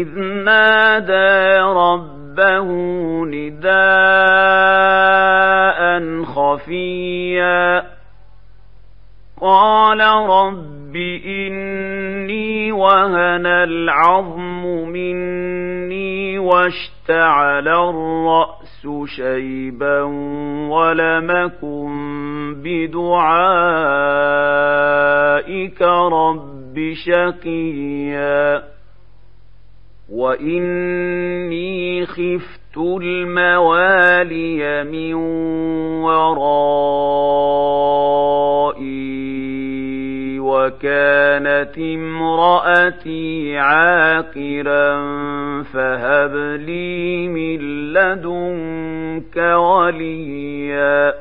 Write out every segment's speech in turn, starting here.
إذ نادى ربه نداء خفيا قال رب إني وهن العظم مني واشتعل الرأس شيبا ولمكن بدعائك رب شقيا وإني خفت الموالي من ورائي وكانت امرأتي عاقرا فهب لي من لدنك وليا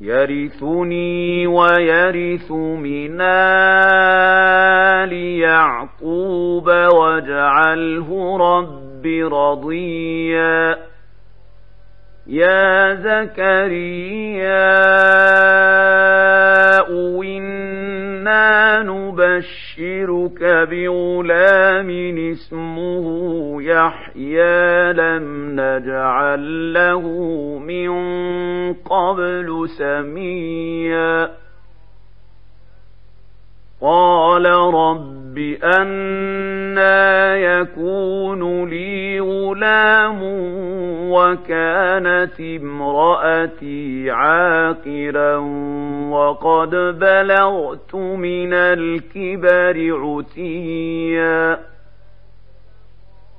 يرثني ويرث من آل يعقوب واجعله رب رضيا. يا زكريا إنا نبشرك بغلام اسمه يحيى لم نجعل له من قبل سميا. قال رب أنا يكون لي غلام وكانت امرأتي عاقرا وقد بلغت من الكبر عتيا.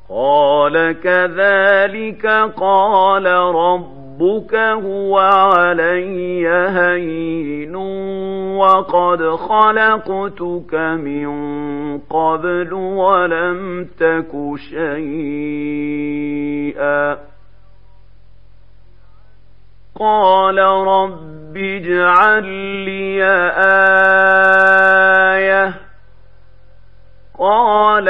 قال كذلك قال ربك هو علي هين وقد خلقتك من قبل ولم تك شيئا قال رب اجعل لي آية قال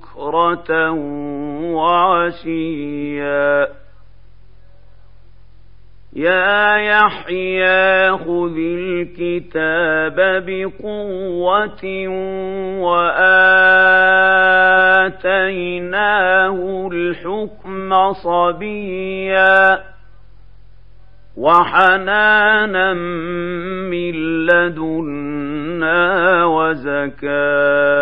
وعشيا يا يحيى خذ الكتاب بقوة وآتيناه الحكم صبيا وحنانا من لدنا وزكاه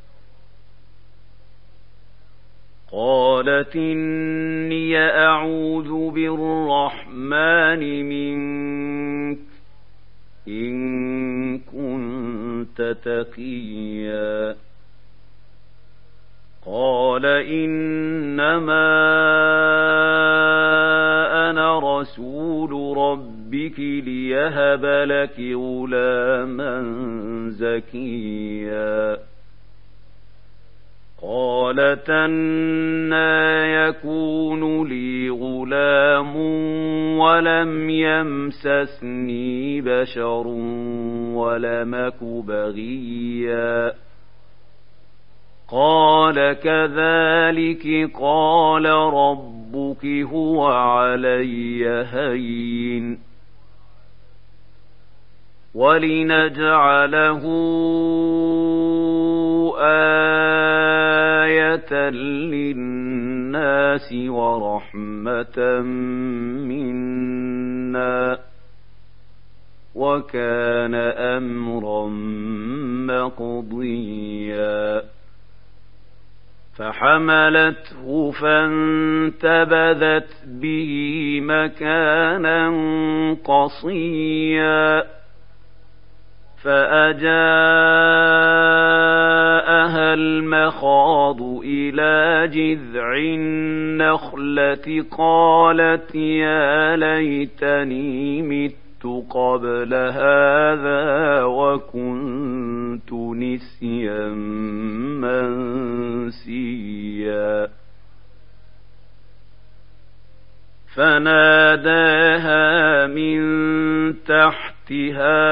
قالت إني أعوذ بالرحمن منك إن كنت تقيا. قال إنما أنا رسول ربك ليهب لك غلاما زكيا. قالت أنا يكون لي غلام ولم يمسسني بشر ولمك بغيا قال كذلك قال ربك هو علي هين ولنجعله آية للناس ورحمة منا وكان أمرا مقضيا فحملته فانتبذت به مكانا قصيا فأجاءها المخاض إلى جذع النخلة قالت يا ليتني مت قبل هذا وكنت نسيا منسيا. فناداها من تحتها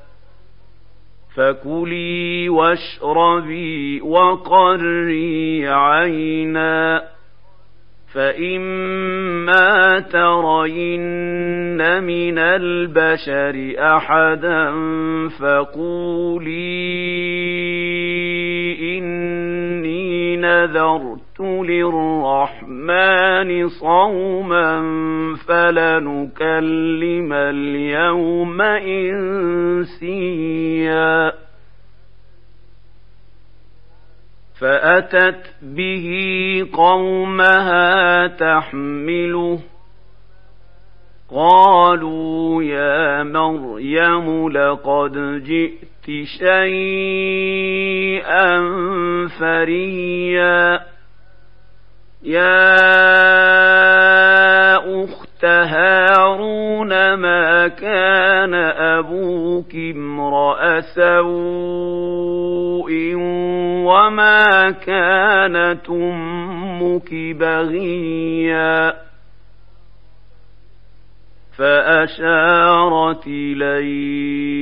فكلي واشربي وقري عينا فإما ترين من البشر أحدا فقولي إني نذرت للرحمن صوما فلنكلم اليوم إنسيا. فأتت به قومها تحمله. قالوا يا مريم لقد جئت شيئا فريا. يا أخت هارون ما كان أبوك امرأ سوء وما كانت أمك بغيا فأشارت إليه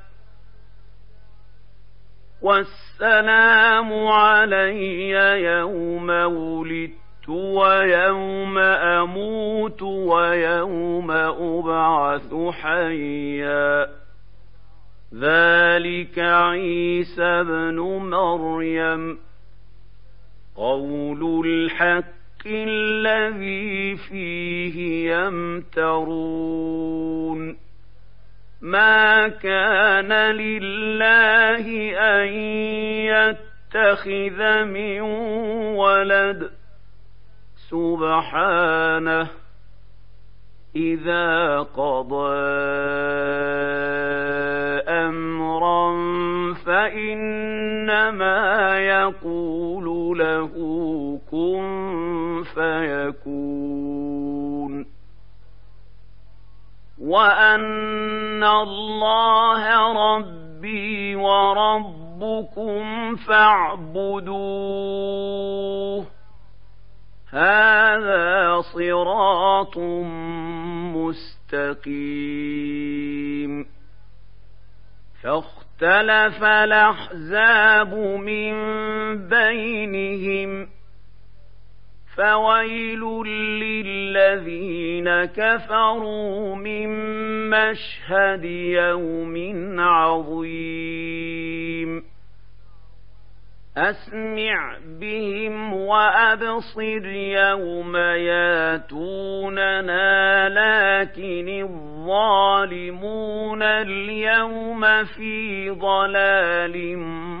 والسلام علي يوم ولدت ويوم أموت ويوم أبعث حيا. ذلك عيسى ابن مريم. قول الحق الذي فيه يمترون. ما كان لله أن يتخذ من ولد. سبحانه. إذا قضى أمرا فإنما يقول له وأن الله ربي وربكم فاعبدوه هذا صراط مستقيم فاختلف الاحزاب من بينهم فويل للذين كفروا من مشهد يوم عظيم أسمع بهم وأبصر يوم ياتوننا لكن الظالمون اليوم في ضلال مبين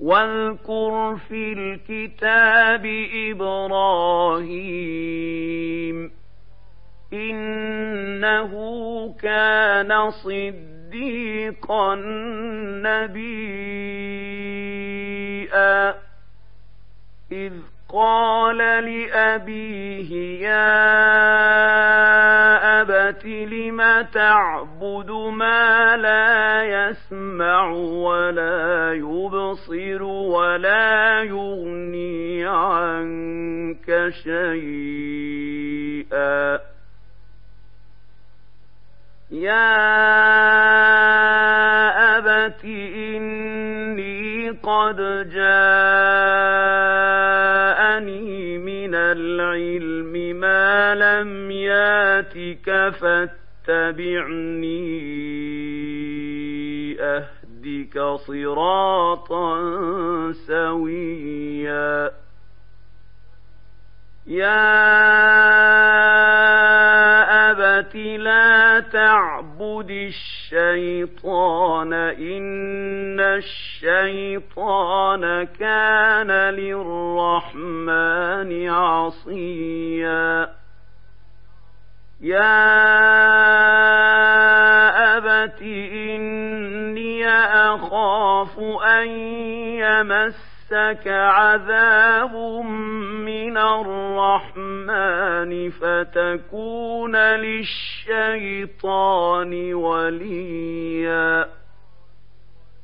واذكر في الكتاب إبراهيم إنه كان صديقا نبيا. إذ قال لأبيه يا لم تعبد ما لا يسمع ولا يبصر ولا يغني عنك شيئا. يا أبت إني قد جاءني من العلم ياتك فاتبعني أهدك صراطا سويا. يا أبت لا تعبد الشيطان إن الشيطان كان للرحمن عصيا. يا أبت إني أخاف أن يمس مسك عذاب من الرحمن فتكون للشيطان وليا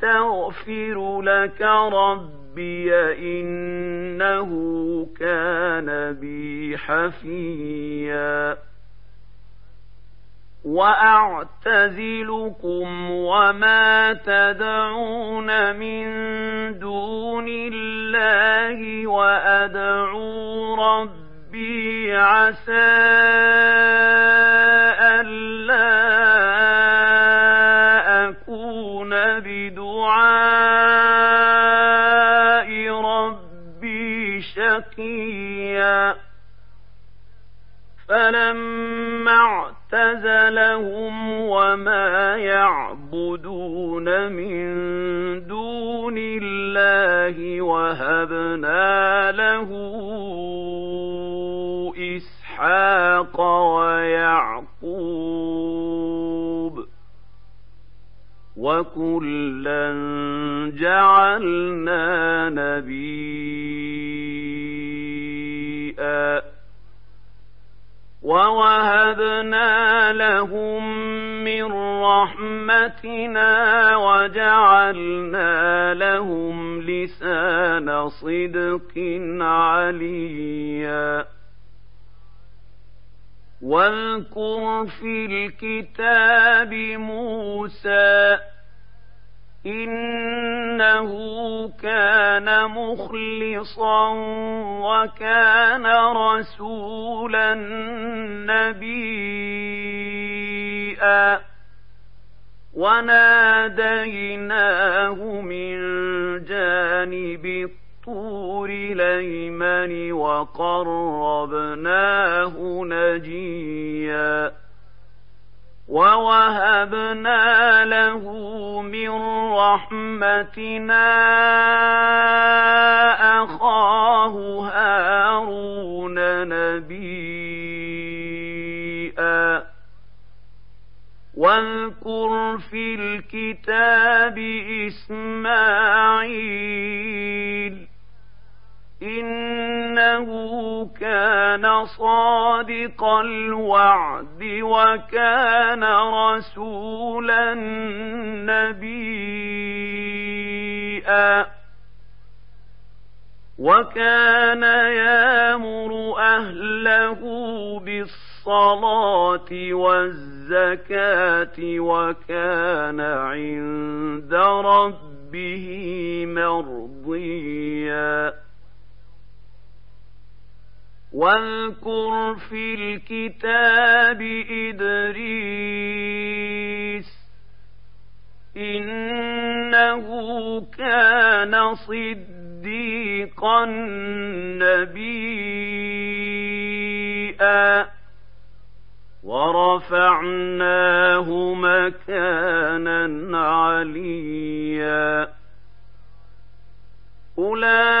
سأستغفر لك ربي إنه كان بي حفيًّا. وأعتزلكم وما تدعون من دون الله وأدعو ربي عسى شقيا فلما اعتزلهم وما يعبدون من دون الله وهبنا له إسحاق ويعقوب وكلا جعلنا نبيا ووهبنا لهم من رحمتنا وجعلنا لهم لسان صدق عليا. واذكر في الكتاب موسى إنه كان مخلصا وكان رسولا نبيا. وناديناه من جانب الطور ليمن وقربناه نجيا. ووهبنا له من رحمتنا أخاه هارون نبيا. واذكر في الكتاب إسماعيل إنه كان صادق الوعد وكان رسولا نبيا وكان يامر أهله بالصلاة والزكاة وكان عند ربه مرضيا واذكر في الكتاب إدريس إنه كان صديقا نبيا ورفعناه مكانا عليا أولئك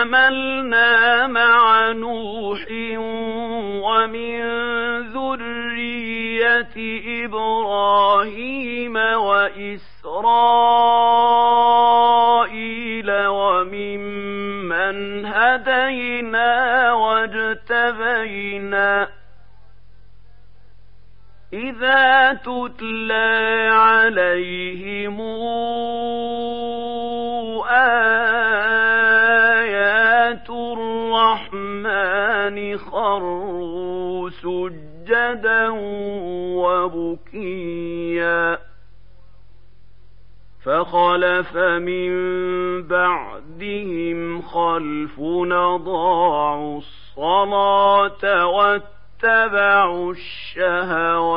حملنا مع نوح ومن ذرية إبراهيم وإسرائيل وممن هدينا واجتبينا. إذا تتلى عليهم الرحمن خروا سجدا وبكيا فخلف من بعدهم خلف ضاعوا الصلاة واتبعوا الشهوات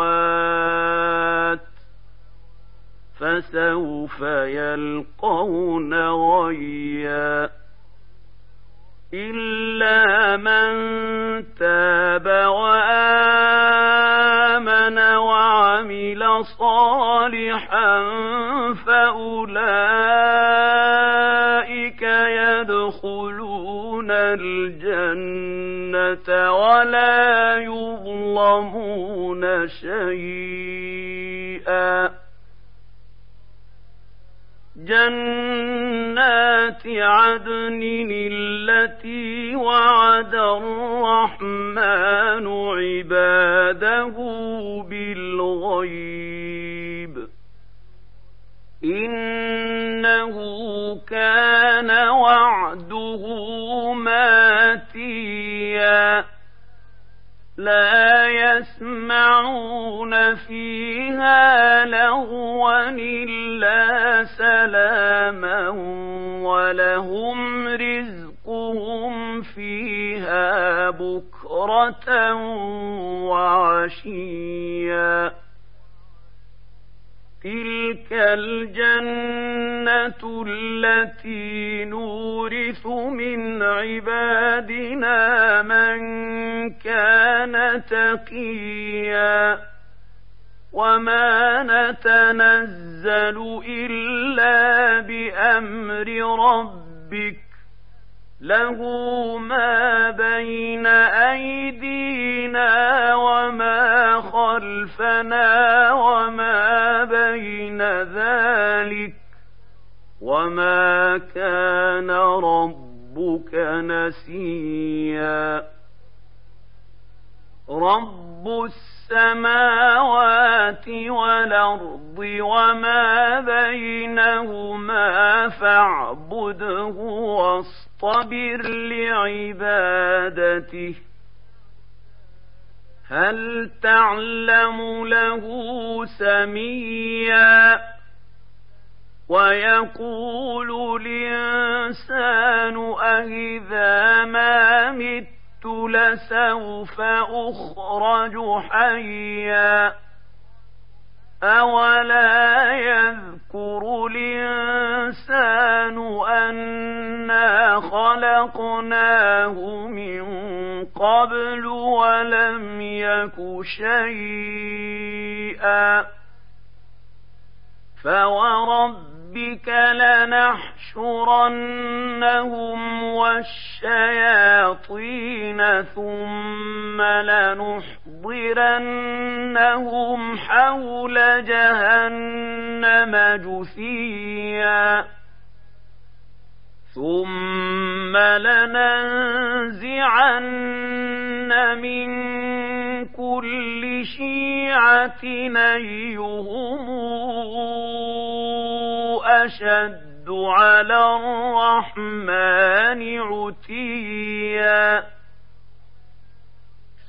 فسوف يلقون غيا إلا من تاب وآمن وعمل صالحا فأولئك يدخلون الجنة ولا يظلمون شيئا جنات عدن التي وعد الرحمن عباده بالغيب. يسمعون فيها لغوا إلا سلاما ولهم رزقهم فيها بكرة وعشيا. تلك الجنة التي نورث من عبادنا من كان تقيا وما نتنزل إلا بأمر ربك له ما بين أيدينا وما خلفنا وما كان ربك نسيا رب السماوات والأرض وما بينهما فاعبده واصطبر لعبادته هل تعلم له سميا ويقول الإنسان أهذا ما مت لسوف أخرج حيا أولا يذكر الإنسان أنا خلقناه من قبل ولم يك شيئا فوربك لنحشرنهم والشياطين ثم لنحضرنهم حول جهنم جثيا ثم لننزعن من كل شيعة أيهم أشد على الرحمن عتيا.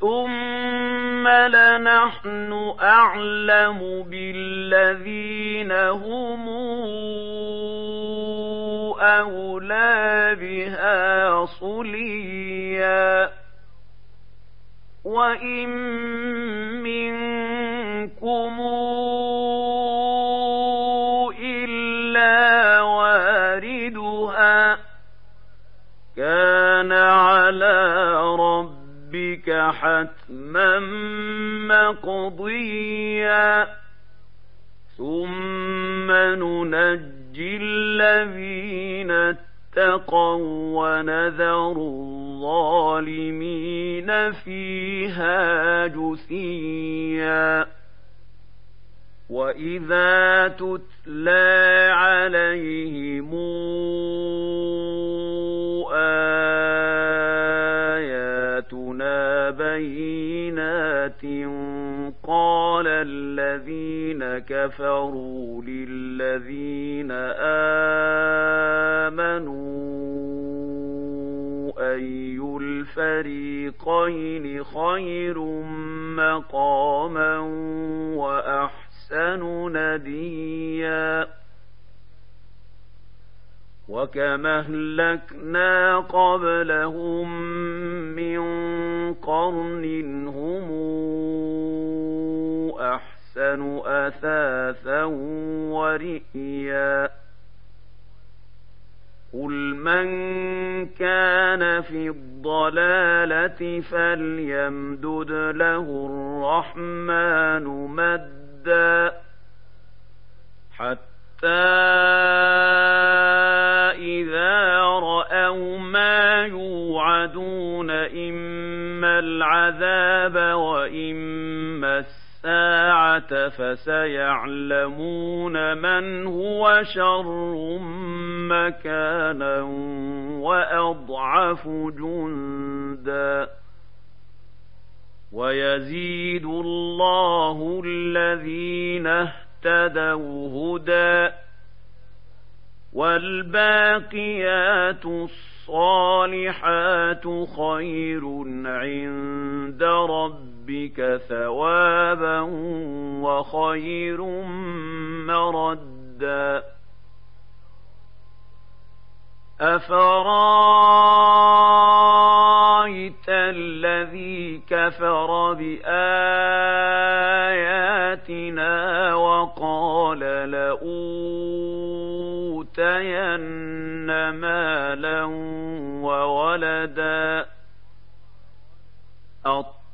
ثم لنحن أعلم بالذين هم أولى بها صليا. وإن منكم حتما مقضيا. ثم ننجي الذين اتقوا ونذر الظالمين فيها جثيا. وإذا تتلى عليهم قال الذين كفروا للذين امنوا اي الفريقين خير مقاما واحسن نديا وكما اهلكنا قبلهم من قرن هم أحسن أثاثا ورئيا. قل من كان في الضلالة فليمدد له الرحمن مدا. الساعة فسيعلمون من هو شر مكانا وأضعف جندا ويزيد الله الذين اهتدوا هدى والباقيات الصالحات خير عند ربك ثوابا وخير مردا. أفرأيت الذي كفر بآياتنا وقال قال لأوتين مالا وولدا؟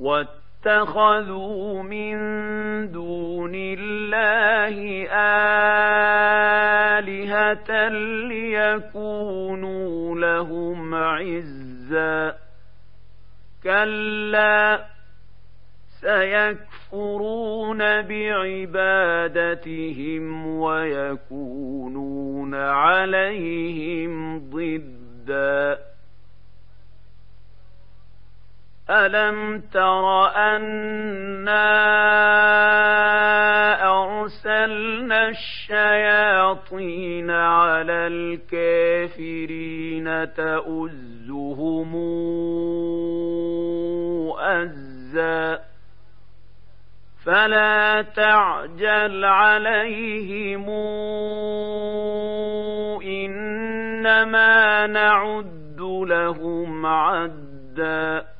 واتخذوا من دون الله آلهة ليكونوا لهم عزا. كلا سيكفرون بعبادتهم ويكونون عليهم ضدًا. ألم تر أنا أرسلنا الشياطين على الكافرين تؤزهم أزا فلا تعجل عليهم إنما نعد لهم عدا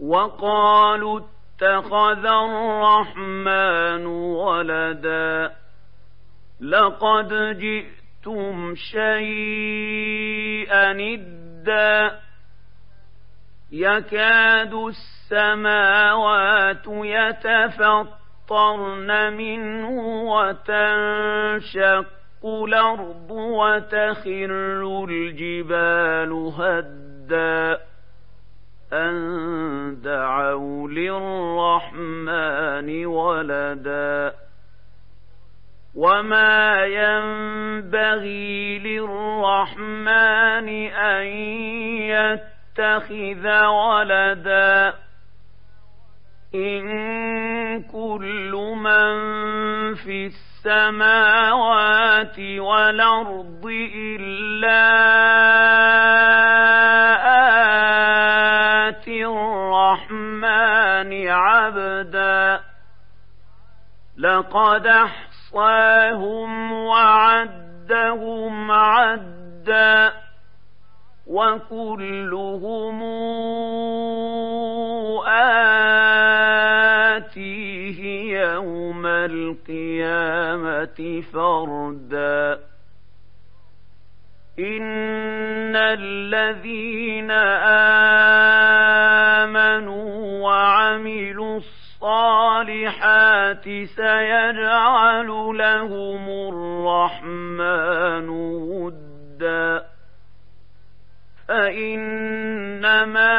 وقالوا اتخذ الرحمن ولدا لقد جئتم شيئا ادا يكاد السماوات يتفطرن منه وتنشق الأرض وتخر الجبال هدّا أن دعوا للرحمن ولدا وما ينبغي للرحمن أن يتخذ ولدا إن كل من في السماوات والأرض إلا الرحمن عبدا. لقد أحصاهم وعدهم عدا وكلهم آتيه يوم القيامة فردا. إن الذين آمنوا سيجعل لهم الرحمن ودا. فإنما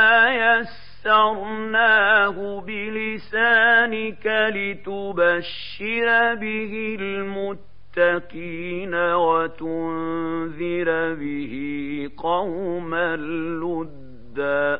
يسرناه بلسانك لتبشر به المتقين وتنذر به قوما لدا.